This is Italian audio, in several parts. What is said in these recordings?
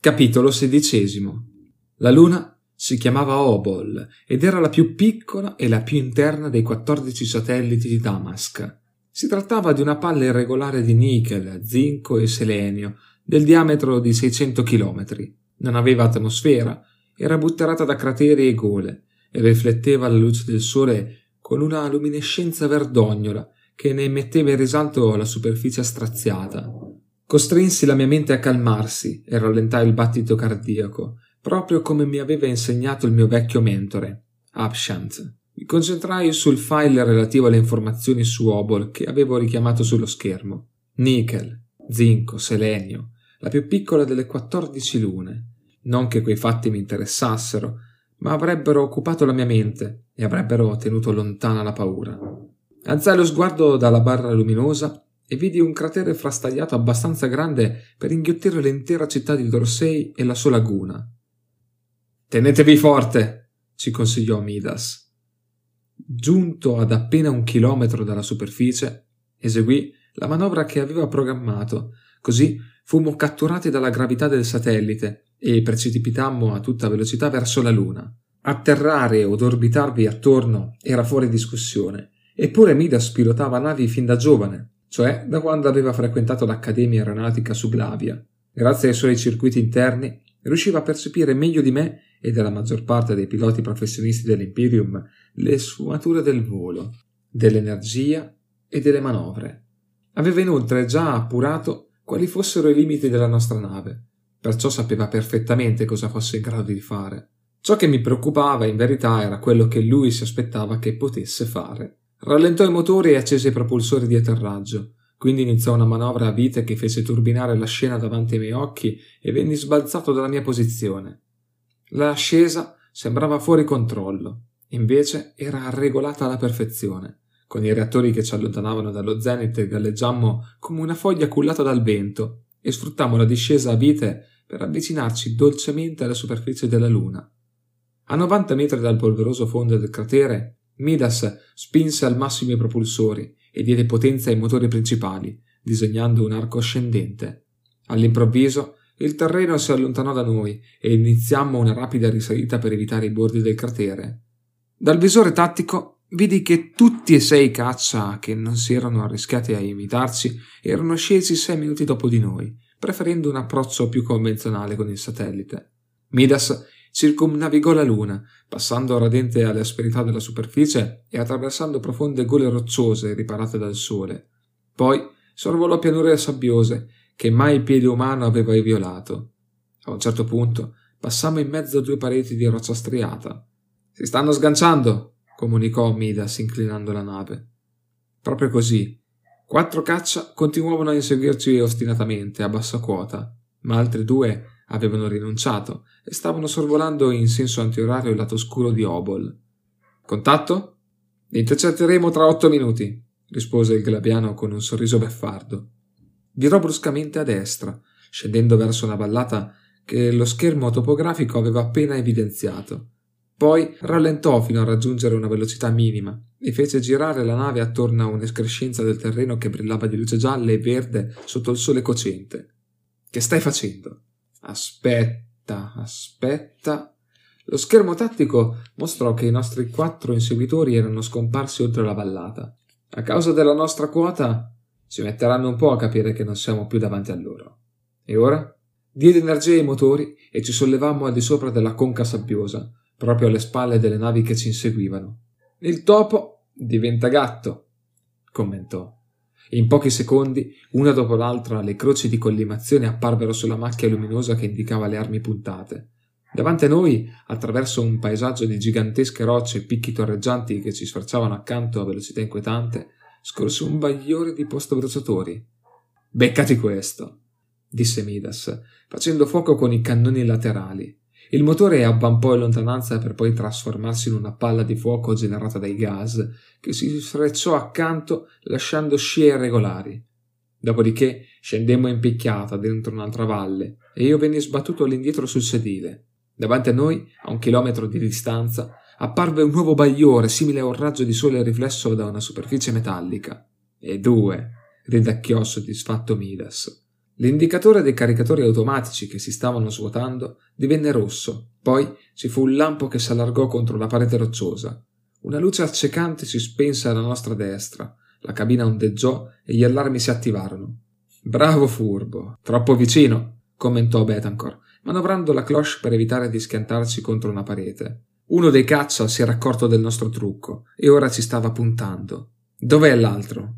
Capitolo XVI La luna si chiamava Obol ed era la più piccola e la più interna dei 14 satelliti di Damask. Si trattava di una palla irregolare di nichel, zinco e selenio, del diametro di 600 km. Non aveva atmosfera, era butterata da crateri e gole e rifletteva la luce del sole con una luminescenza verdognola che ne metteva in risalto la superficie straziata. Costrinsi la mia mente a calmarsi e rallentai il battito cardiaco, proprio come mi aveva insegnato il mio vecchio mentore, Abshant. Mi concentrai sul file relativo alle informazioni su Obol che avevo richiamato sullo schermo. Nickel, zinco, selenio, la più piccola delle 14 lune. Non che quei fatti mi interessassero, ma avrebbero occupato la mia mente e avrebbero tenuto lontana la paura. Alzai lo sguardo dalla barra luminosa e vidi un cratere frastagliato abbastanza grande per inghiottire l'intera città di Dorsey e la sua laguna. Tenetevi forte, ci consigliò Midas. Giunto ad appena un chilometro dalla superficie, eseguì la manovra che aveva programmato, così fummo catturati dalla gravità del satellite e precipitammo a tutta velocità verso la Luna. Atterrare od orbitarvi attorno era fuori discussione, eppure Midas pilotava navi fin da giovane cioè da quando aveva frequentato l'Accademia Aeronautica su Glavia. Grazie ai suoi circuiti interni, riusciva a percepire meglio di me e della maggior parte dei piloti professionisti dell'Imperium le sfumature del volo, dell'energia e delle manovre. Aveva inoltre già appurato quali fossero i limiti della nostra nave, perciò sapeva perfettamente cosa fosse in grado di fare. Ciò che mi preoccupava in verità era quello che lui si aspettava che potesse fare. Rallentò i motori e accese i propulsori di atterraggio. Quindi iniziò una manovra a vite che fece turbinare la scena davanti ai miei occhi e venni sbalzato dalla mia posizione. L'ascesa sembrava fuori controllo, invece era regolata alla perfezione. Con i reattori che ci allontanavano dallo zenith galleggiammo come una foglia cullata dal vento e sfruttammo la discesa a vite per avvicinarci dolcemente alla superficie della Luna. A 90 metri dal polveroso fondo del cratere Midas spinse al massimo i propulsori e diede potenza ai motori principali, disegnando un arco ascendente. All'improvviso il terreno si allontanò da noi e iniziammo una rapida risalita per evitare i bordi del cratere. Dal visore tattico vidi che tutti e sei i caccia che non si erano arrischiati a imitarci erano scesi sei minuti dopo di noi, preferendo un approccio più convenzionale con il satellite. Midas circumnavigò la luna, passando radente alle asperità della superficie e attraversando profonde gole rocciose riparate dal sole. Poi sorvolò pianure sabbiose che mai piede umano aveva violato. A un certo punto passammo in mezzo a due pareti di roccia striata. Si stanno sganciando, comunicò Midas inclinando la nave. Proprio così. Quattro caccia continuavano a inseguirci ostinatamente a bassa quota, ma altri due avevano rinunciato e stavano sorvolando in senso antiorario il lato scuro di Obol. Contatto? Intercetteremo tra otto minuti, rispose il glabiano con un sorriso beffardo. Virò bruscamente a destra, scendendo verso una vallata che lo schermo topografico aveva appena evidenziato. Poi rallentò fino a raggiungere una velocità minima e fece girare la nave attorno a un'escrescenza del terreno che brillava di luce gialla e verde sotto il sole cocente. Che stai facendo? Aspetta, aspetta. Lo schermo tattico mostrò che i nostri quattro inseguitori erano scomparsi oltre la vallata. A causa della nostra quota ci metteranno un po' a capire che non siamo più davanti a loro. E ora? Diede energia ai motori e ci sollevammo al di sopra della conca sabbiosa, proprio alle spalle delle navi che ci inseguivano. Il topo diventa gatto, commentò. In pochi secondi, una dopo l'altra, le croci di collimazione apparvero sulla macchia luminosa che indicava le armi puntate. Davanti a noi, attraverso un paesaggio di gigantesche rocce e picchi torreggianti che ci sfrecciavano accanto a velocità inquietante, scorse un bagliore di postobruciatori. Beccati questo, disse Midas, facendo fuoco con i cannoni laterali. Il motore avvampò in lontananza per poi trasformarsi in una palla di fuoco generata dai gas che si sfrecciò accanto lasciando scie irregolari. Dopodiché scendemmo in picchiata dentro un'altra valle e io venni sbattuto all'indietro sul sedile. Davanti a noi, a un chilometro di distanza, apparve un nuovo bagliore simile a un raggio di sole riflesso da una superficie metallica. E due, ridacchiò soddisfatto Midas. L'indicatore dei caricatori automatici che si stavano svuotando divenne rosso, poi ci fu un lampo che si allargò contro la parete rocciosa. Una luce accecante si spense alla nostra destra, la cabina ondeggiò e gli allarmi si attivarono. Bravo furbo, troppo vicino, commentò Betancourt, manovrando la cloche per evitare di schiantarci contro una parete. Uno dei caccia si era accorto del nostro trucco e ora ci stava puntando. Dov'è l'altro?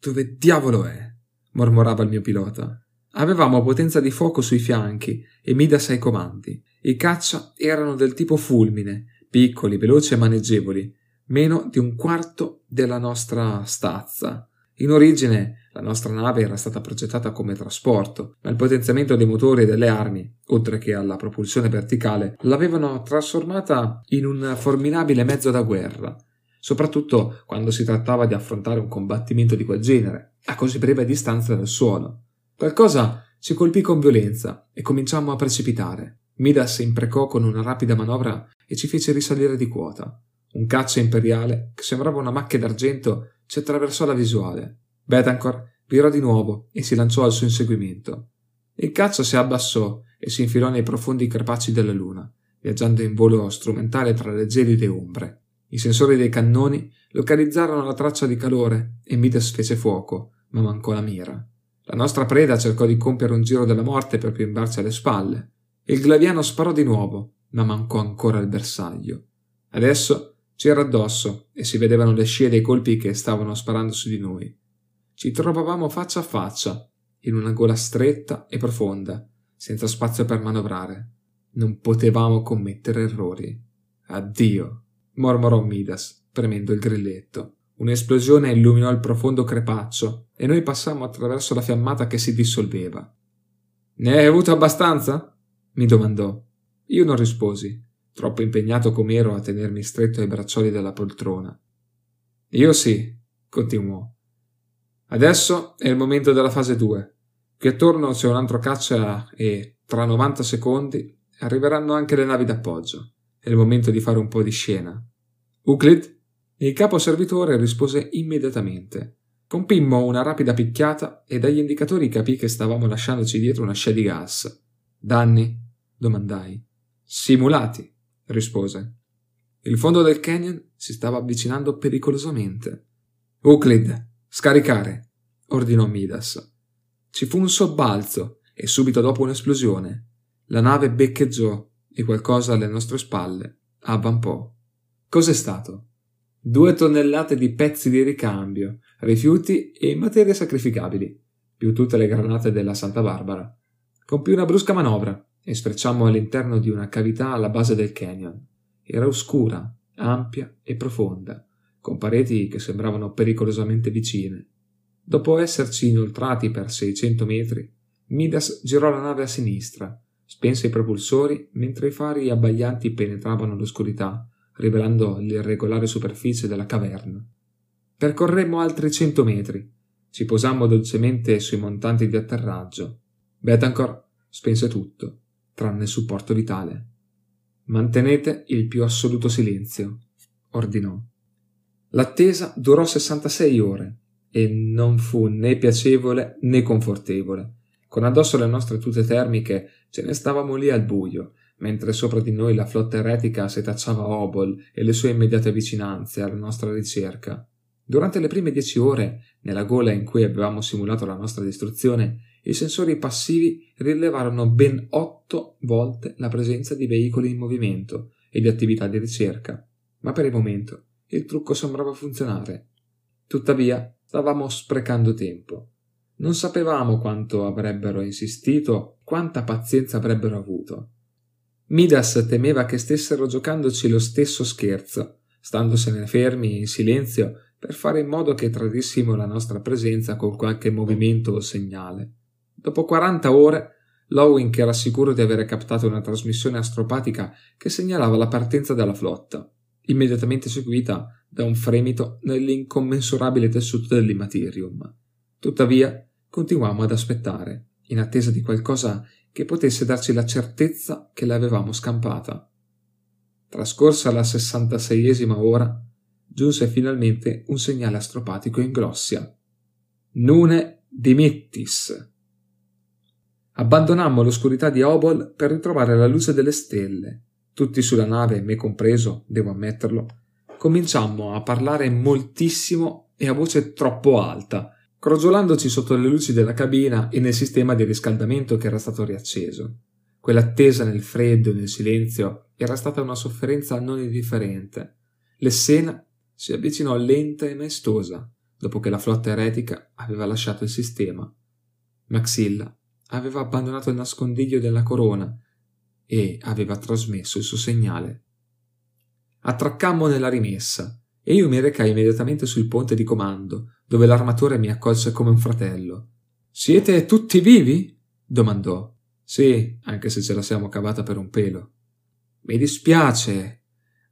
Dove diavolo è? mormorava il mio pilota. Avevamo potenza di fuoco sui fianchi e Midas ai comandi. I caccia erano del tipo fulmine, piccoli, veloci e maneggevoli, meno di un quarto della nostra stazza. In origine la nostra nave era stata progettata come trasporto, ma il potenziamento dei motori e delle armi, oltre che alla propulsione verticale, l'avevano trasformata in un formidabile mezzo da guerra, soprattutto quando si trattava di affrontare un combattimento di quel genere, a così breve distanza dal suolo. Qualcosa ci colpì con violenza e cominciammo a precipitare. Midas imprecò con una rapida manovra e ci fece risalire di quota. Un caccia imperiale, che sembrava una macchia d'argento, ci attraversò la visuale. Betancourt virò di nuovo e si lanciò al suo inseguimento. Il caccia si abbassò e si infilò nei profondi crepacci della luna, viaggiando in volo strumentale tra le gelide ombre. I sensori dei cannoni localizzarono la traccia di calore e Midas fece fuoco, ma mancò la mira. La nostra preda cercò di compiere un giro della morte per piombarci alle spalle. Il glaviano sparò di nuovo, ma mancò ancora il bersaglio. Adesso c'era addosso e si vedevano le scie dei colpi che stavano sparando su di noi. Ci trovavamo faccia a faccia, in una gola stretta e profonda, senza spazio per manovrare. Non potevamo commettere errori. Addio, mormorò Midas, premendo il grilletto. Un'esplosione illuminò il profondo crepaccio e noi passammo attraverso la fiammata che si dissolveva. Ne hai avuto abbastanza? mi domandò. Io non risposi, troppo impegnato com'ero a tenermi stretto ai braccioli della poltrona. Io sì, continuò. Adesso è il momento della fase 2. Qui attorno c'è un altro caccia e, tra 90 secondi, arriveranno anche le navi d'appoggio. È il momento di fare un po' di scena. Euclid, il capo servitore rispose immediatamente. Compimmo una rapida picchiata e dagli indicatori capì che stavamo lasciandoci dietro una scia di gas. Danni? domandai. Simulati, rispose. Il fondo del canyon si stava avvicinando pericolosamente. Euclid, scaricare, ordinò Midas. Ci fu un sobbalzo e subito dopo un'esplosione. La nave beccheggiò e qualcosa alle nostre spalle avvampò. Cos'è stato? Due tonnellate di pezzi di ricambio, rifiuti e materie sacrificabili, più tutte le granate della Santa Barbara. Compì una brusca manovra e sfrecciammo all'interno di una cavità alla base del canyon. Era oscura, ampia e profonda, con pareti che sembravano pericolosamente vicine. Dopo esserci inoltrati per 600 metri, Midas girò la nave a sinistra, spense i propulsori mentre i fari abbaglianti penetravano l'oscurità rivelando l'irregolare superficie della caverna. Percorremmo altri cento metri. Ci posammo dolcemente sui montanti di atterraggio. Betancourt spense tutto, tranne il supporto vitale. Mantenete il più assoluto silenzio, ordinò. L'attesa durò 66 ore e non fu né piacevole né confortevole. Con addosso le nostre tute termiche ce ne stavamo lì al buio, mentre sopra di noi la flotta eretica setacciava Obol e le sue immediate vicinanze alla nostra ricerca. Durante le prime dieci ore, nella gola in cui avevamo simulato la nostra distruzione, i sensori passivi rilevarono ben otto volte la presenza di veicoli in movimento e di attività di ricerca, ma per il momento il trucco sembrava funzionare. Tuttavia, stavamo sprecando tempo. Non sapevamo quanto avrebbero insistito, quanta pazienza avrebbero avuto. Midas temeva che stessero giocandoci lo stesso scherzo, standosene fermi in silenzio per fare in modo che tradissimo la nostra presenza con qualche movimento o segnale. Dopo 40 ore, Lowink era sicuro di avere captato una trasmissione astropatica che segnalava la partenza della flotta, immediatamente seguita da un fremito nell'incommensurabile tessuto dell'immaterium. Tuttavia, continuammo ad aspettare, in attesa di qualcosa che potesse darci la certezza che l'avevamo scampata. Trascorsa la sessantaseiesima ora, giunse finalmente un segnale astropatico in glossia. Nune dimittis. Abbandonammo l'oscurità di Obol per ritrovare la luce delle stelle. Tutti sulla nave, me compreso, devo ammetterlo, cominciammo a parlare moltissimo e a voce troppo alta, crogiolandoci sotto le luci della cabina e nel sistema di riscaldamento che era stato riacceso. Quell'attesa nel freddo e nel silenzio era stata una sofferenza non indifferente. L'Essena si avvicinò lenta e maestosa dopo che la flotta eretica aveva lasciato il sistema. Maxilla aveva abbandonato il nascondiglio della corona e aveva trasmesso il suo segnale. Attraccammo nella rimessa e io mi recai immediatamente sul ponte di comando, dove l'armatore mi accolse come un fratello. Siete tutti vivi? domandò. Sì, anche se ce la siamo cavata per un pelo. Mi dispiace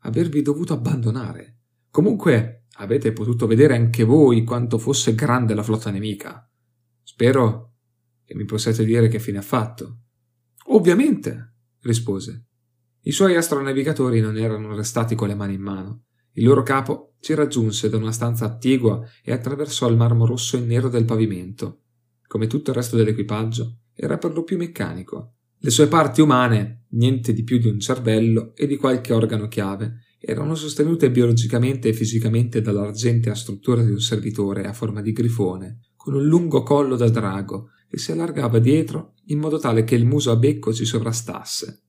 avervi dovuto abbandonare. Comunque avete potuto vedere anche voi quanto fosse grande la flotta nemica. Spero che mi possiate dire che fine ha fatto. Ovviamente, rispose. I suoi astronavigatori non erano restati con le mani in mano. Il loro capo ci raggiunse da una stanza attigua e attraversò il marmo rosso e nero del pavimento. Come tutto il resto dell'equipaggio, era per lo più meccanico. Le sue parti umane, niente di più di un cervello e di qualche organo chiave, erano sostenute biologicamente e fisicamente dall'argentea struttura di un servitore a forma di grifone, con un lungo collo da drago che si allargava dietro in modo tale che il muso a becco ci sovrastasse.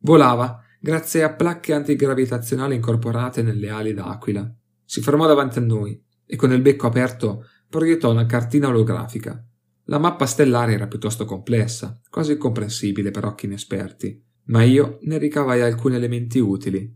Volava grazie a placche antigravitazionali incorporate nelle ali d'aquila. Si fermò davanti a noi e con il becco aperto proiettò una cartina olografica. La mappa stellare era piuttosto complessa, quasi incomprensibile per occhi inesperti, ma io ne ricavai alcuni elementi utili.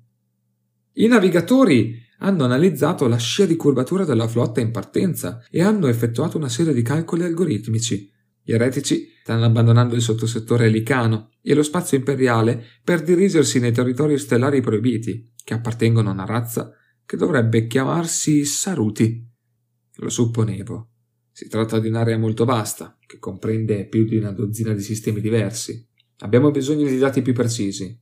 I navigatori hanno analizzato la scia di curvatura della flotta in partenza e hanno effettuato una serie di calcoli algoritmici. Gli eretici stanno abbandonando il sottosettore elicano e lo spazio imperiale per dirigersi nei territori stellari proibiti, che appartengono a una razza che dovrebbe chiamarsi Saruti. Lo supponevo. Si tratta di un'area molto vasta, che comprende più di una dozzina di sistemi diversi. Abbiamo bisogno di dati più precisi.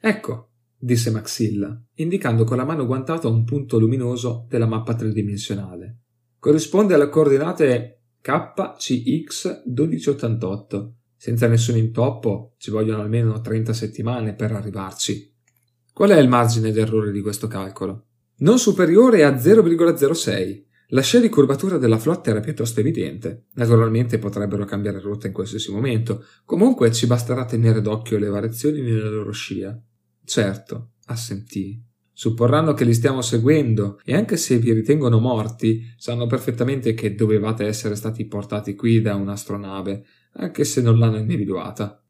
Ecco, disse Maxilla, indicando con la mano guantata un punto luminoso della mappa tridimensionale. Corrisponde alle coordinate KCX 1288. Senza nessun intoppo ci vogliono almeno 30 settimane per arrivarci. Qual è il margine d'errore di questo calcolo? Non superiore a 0,06. La scia di curvatura della flotta era piuttosto evidente. Naturalmente potrebbero cambiare rotta in qualsiasi momento. Comunque ci basterà tenere d'occhio le variazioni nella loro scia. Certo, assentì. Supporranno che li stiamo seguendo e anche se vi ritengono morti, sanno perfettamente che dovevate essere stati portati qui da un'astronave, anche se non l'hanno individuata.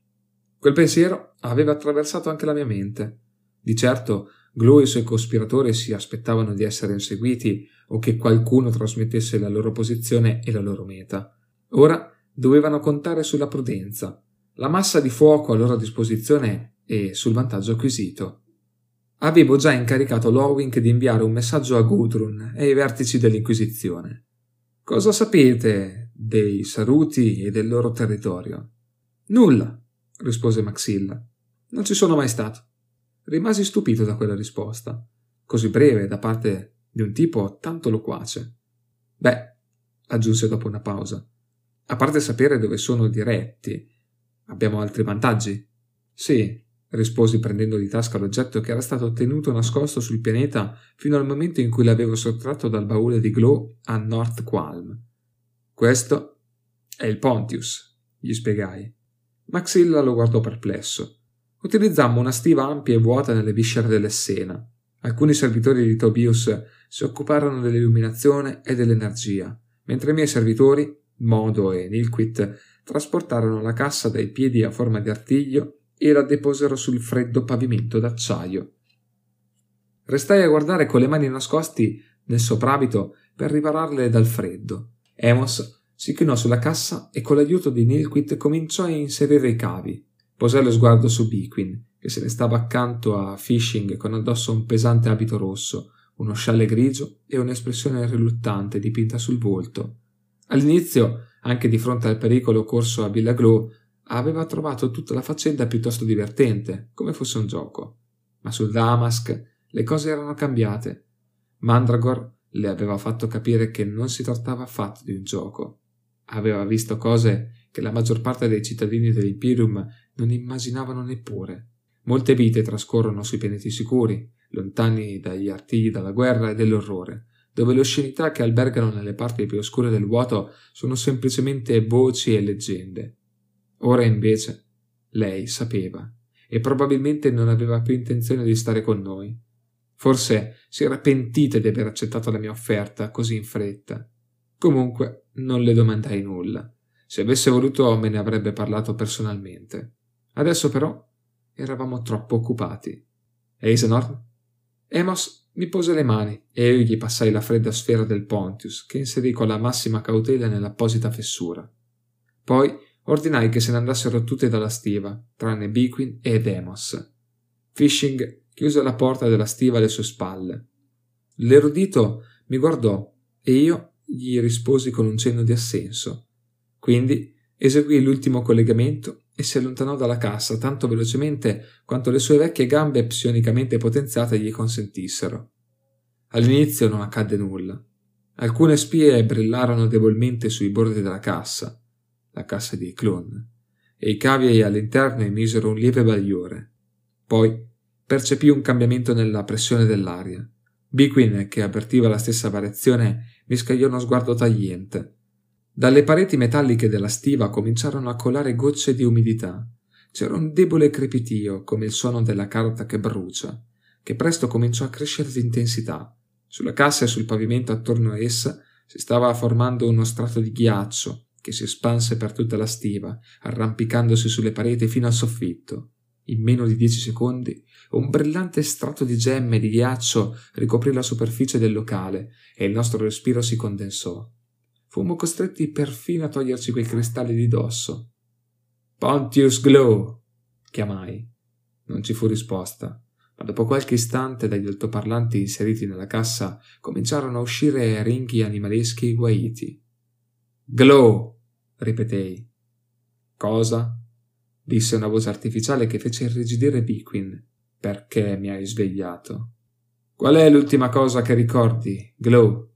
Quel pensiero aveva attraversato anche la mia mente. Di certo, Glow e i suoi cospiratori si aspettavano di essere inseguiti o che qualcuno trasmettesse la loro posizione e la loro meta. Ora dovevano contare sulla prudenza, la massa di fuoco a loro disposizione e sul vantaggio acquisito. Avevo già incaricato Lowink di inviare un messaggio a Gudrun e ai vertici dell'Inquisizione. Cosa sapete dei Saruti e del loro territorio? Nulla, rispose Maxilla. Non ci sono mai stato. Rimasi stupito da quella risposta, così breve da parte di un tipo tanto loquace. Beh, aggiunse dopo una pausa, a parte sapere dove sono diretti, abbiamo altri vantaggi? Sì, risposi prendendo di tasca l'oggetto che era stato tenuto nascosto sul pianeta fino al momento in cui l'avevo sottratto dal baule di Glow a North Qualm. Questo è il Pontius, gli spiegai. Maxilla lo guardò perplesso. Utilizzammo una stiva ampia e vuota nelle viscere dell'Essena. Alcuni servitori di Tobius si occuparono dell'illuminazione e dell'energia, mentre i miei servitori, Modo e Nilquit, trasportarono la cassa dai piedi a forma di artiglio e la deposero sul freddo pavimento d'acciaio. Restai a guardare con le mani nascosti nel soprabito per ripararle dal freddo. Emos si chinò sulla cassa e con l'aiuto di Nilquit cominciò a inserire i cavi. Posò lo sguardo su Bequin, che se ne stava accanto a Fishing con addosso un pesante abito rosso, uno scialle grigio e un'espressione riluttante dipinta sul volto. All'inizio, anche di fronte al pericolo corso a Villa Glow, aveva trovato tutta la faccenda piuttosto divertente, come fosse un gioco. Ma sul Damask le cose erano cambiate. Mandragor le aveva fatto capire che non si trattava affatto di un gioco. Aveva visto cose che la maggior parte dei cittadini dell'Imperium non immaginavano neppure. Molte vite trascorrono sui pianeti sicuri, lontani dagli artigli della guerra e dell'orrore, dove le oscenità che albergano nelle parti più oscure del vuoto sono semplicemente voci e leggende. Ora invece lei sapeva e probabilmente non aveva più intenzione di stare con noi. Forse si era pentita di aver accettato la mia offerta così in fretta. Comunque non le domandai nulla. Se avesse voluto me ne avrebbe parlato personalmente. Adesso però eravamo troppo occupati. Eisenhorn? Emos mi pose le mani e io gli passai la fredda sfera del Pontius, che inserì con la massima cautela nell'apposita fessura. Poi ordinai che se ne andassero tutte dalla stiva, tranne Biquin ed Emos. Fishing chiuse la porta della stiva alle sue spalle. L'erudito mi guardò e io gli risposi con un cenno di assenso. Quindi eseguì l'ultimo collegamento e si allontanò dalla cassa tanto velocemente quanto le sue vecchie gambe psionicamente potenziate gli consentissero. All'inizio non accadde nulla. Alcune spie brillarono debolmente sui bordi della cassa, la cassa dei clone, e i cavi all'interno emisero un lieve bagliore. Poi percepì un cambiamento nella pressione dell'aria. Biquin, che avvertiva la stessa variazione, mi scagliò uno sguardo tagliente. Dalle pareti metalliche della stiva cominciarono a colare gocce di umidità. C'era un debole crepitio, come il suono della carta che brucia, che presto cominciò a crescere di intensità. Sulla cassa e sul pavimento attorno a essa si stava formando uno strato di ghiaccio che si espanse per tutta la stiva, arrampicandosi sulle pareti fino al soffitto. In meno di dieci secondi un brillante strato di gemme e di ghiaccio ricoprì la superficie del locale e il nostro respiro si condensò. Fummo costretti perfino a toglierci quei cristalli di dosso. Pontius Glow! chiamai. Non ci fu risposta, ma dopo qualche istante dagli altoparlanti inseriti nella cassa cominciarono a uscire ringhi animaleschi guaiti. Glow! ripetei. Cosa? disse una voce artificiale che fece irrigidire Biquin. Perché mi hai svegliato? Qual è l'ultima cosa che ricordi, Glow?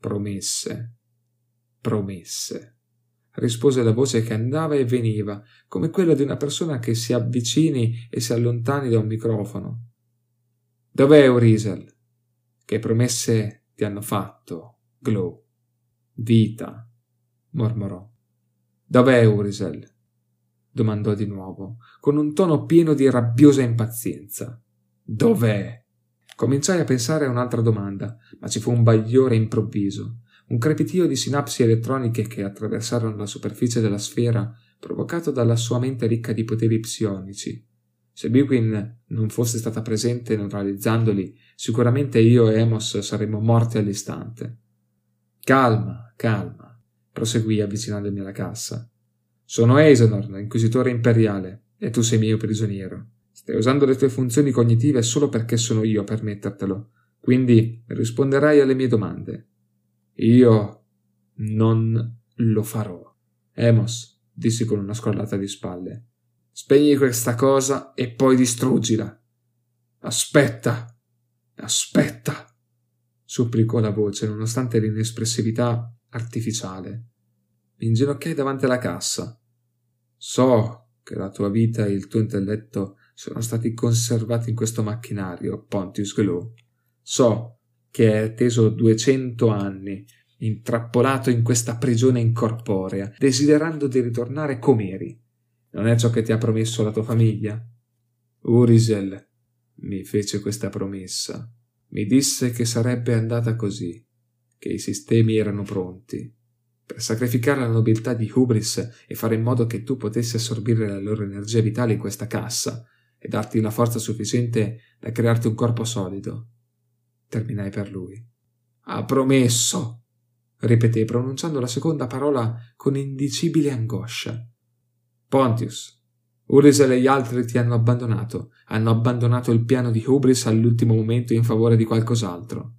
Promesse. Promesse. rispose la voce che andava e veniva, come quella di una persona che si avvicini e si allontani da un microfono. Dov'è Urisel? Che promesse ti hanno fatto, Glow? Vita, mormorò. Dov'è Urisel? domandò di nuovo, con un tono pieno di rabbiosa impazienza. Dov'è? Cominciai a pensare a un'altra domanda, ma ci fu un bagliore improvviso, un crepitio di sinapsi elettroniche che attraversarono la superficie della sfera, provocato dalla sua mente ricca di poteri psionici. Se Biwin non fosse stata presente neutralizzandoli, sicuramente io e Emos saremmo morti all'istante. Calma, calma proseguì avvicinandomi alla cassa. Sono Eisenhorn, inquisitore imperiale, e tu sei mio prigioniero. Stai usando le tue funzioni cognitive solo perché sono io a permettertelo, quindi risponderai alle mie domande. Io non lo farò. Emos, dissi con una scrollata di spalle. Spegni questa cosa e poi distruggila. Aspetta, aspetta, supplicò la voce, nonostante l'inespressività artificiale. Mi inginocchiai davanti alla cassa. So che la tua vita e il tuo intelletto sono stati conservati in questo macchinario, Pontius Glow. So che hai atteso duecento anni, intrappolato in questa prigione incorporea, desiderando di ritornare com'eri. Non è ciò che ti ha promesso la tua famiglia? Urisel mi fece questa promessa. Mi disse che sarebbe andata così che i sistemi erano pronti per sacrificare la nobiltà di Hubris e fare in modo che tu potessi assorbire la loro energia vitale in questa cassa e darti la forza sufficiente da crearti un corpo solido. Terminai per lui. Ha promesso, ripeté pronunciando la seconda parola con indicibile angoscia. Pontius, Urisel e gli altri ti hanno abbandonato, hanno abbandonato il piano di Hubris all'ultimo momento in favore di qualcos'altro.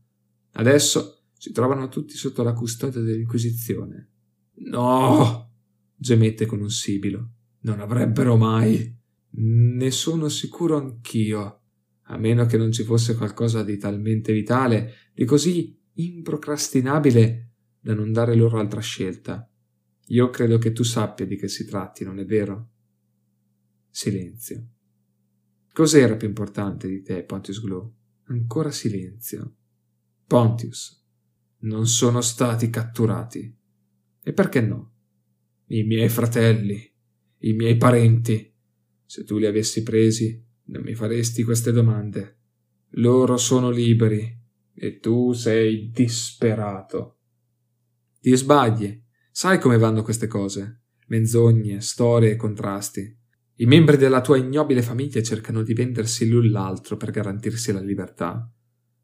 Adesso si trovano tutti sotto la custodia dell'Inquisizione. No! gemette con un sibilo. Non avrebbero mai. Ne sono sicuro anch'io, a meno che non ci fosse qualcosa di talmente vitale, di così improcrastinabile da non dare loro altra scelta. Io credo che tu sappia di che si tratti, non è vero? Silenzio. Cos'era più importante di te, Pontius Glow? Ancora silenzio. Pontius, non sono stati catturati. E perché no? I miei fratelli, i miei parenti. Se tu li avessi presi, non mi faresti queste domande. Loro sono liberi e tu sei disperato. Ti sbagli. Sai come vanno queste cose? Menzogne, storie e contrasti. I membri della tua ignobile famiglia cercano di vendersi l'un l'altro per garantirsi la libertà.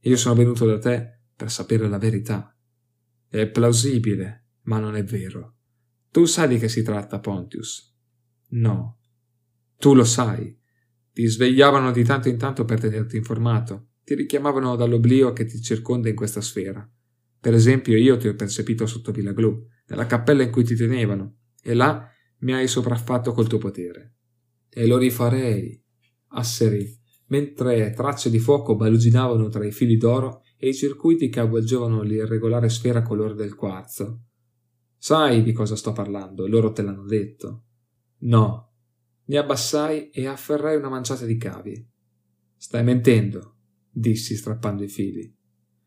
Io sono venuto da te per sapere la verità. È plausibile, ma non è vero. Tu sai di che si tratta, Pontius. No. Tu lo sai. Ti svegliavano di tanto in tanto per tenerti informato. Ti richiamavano dall'oblio che ti circonda in questa sfera. Per esempio, io ti ho percepito sotto Villa Glu nella cappella in cui ti tenevano, e là mi hai sopraffatto col tuo potere. E lo rifarei, asserì, mentre tracce di fuoco baluginavano tra i fili d'oro e i circuiti che avvolgevano l'irregolare sfera colore del quarzo. Sai di cosa sto parlando, loro te l'hanno detto. No. Mi abbassai e afferrai una manciata di cavi. Stai mentendo, dissi strappando i fili.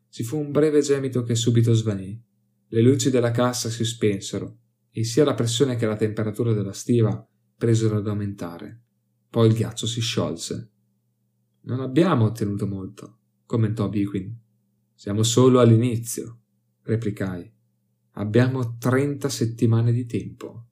Ci fu un breve gemito che subito svanì. Le luci della cassa si spensero e sia la pressione che la temperatura della stiva presero ad aumentare. Poi il ghiaccio si sciolse. Non abbiamo ottenuto molto, commentò Biguin. Siamo solo all'inizio, replicai. Abbiamo trenta settimane di tempo.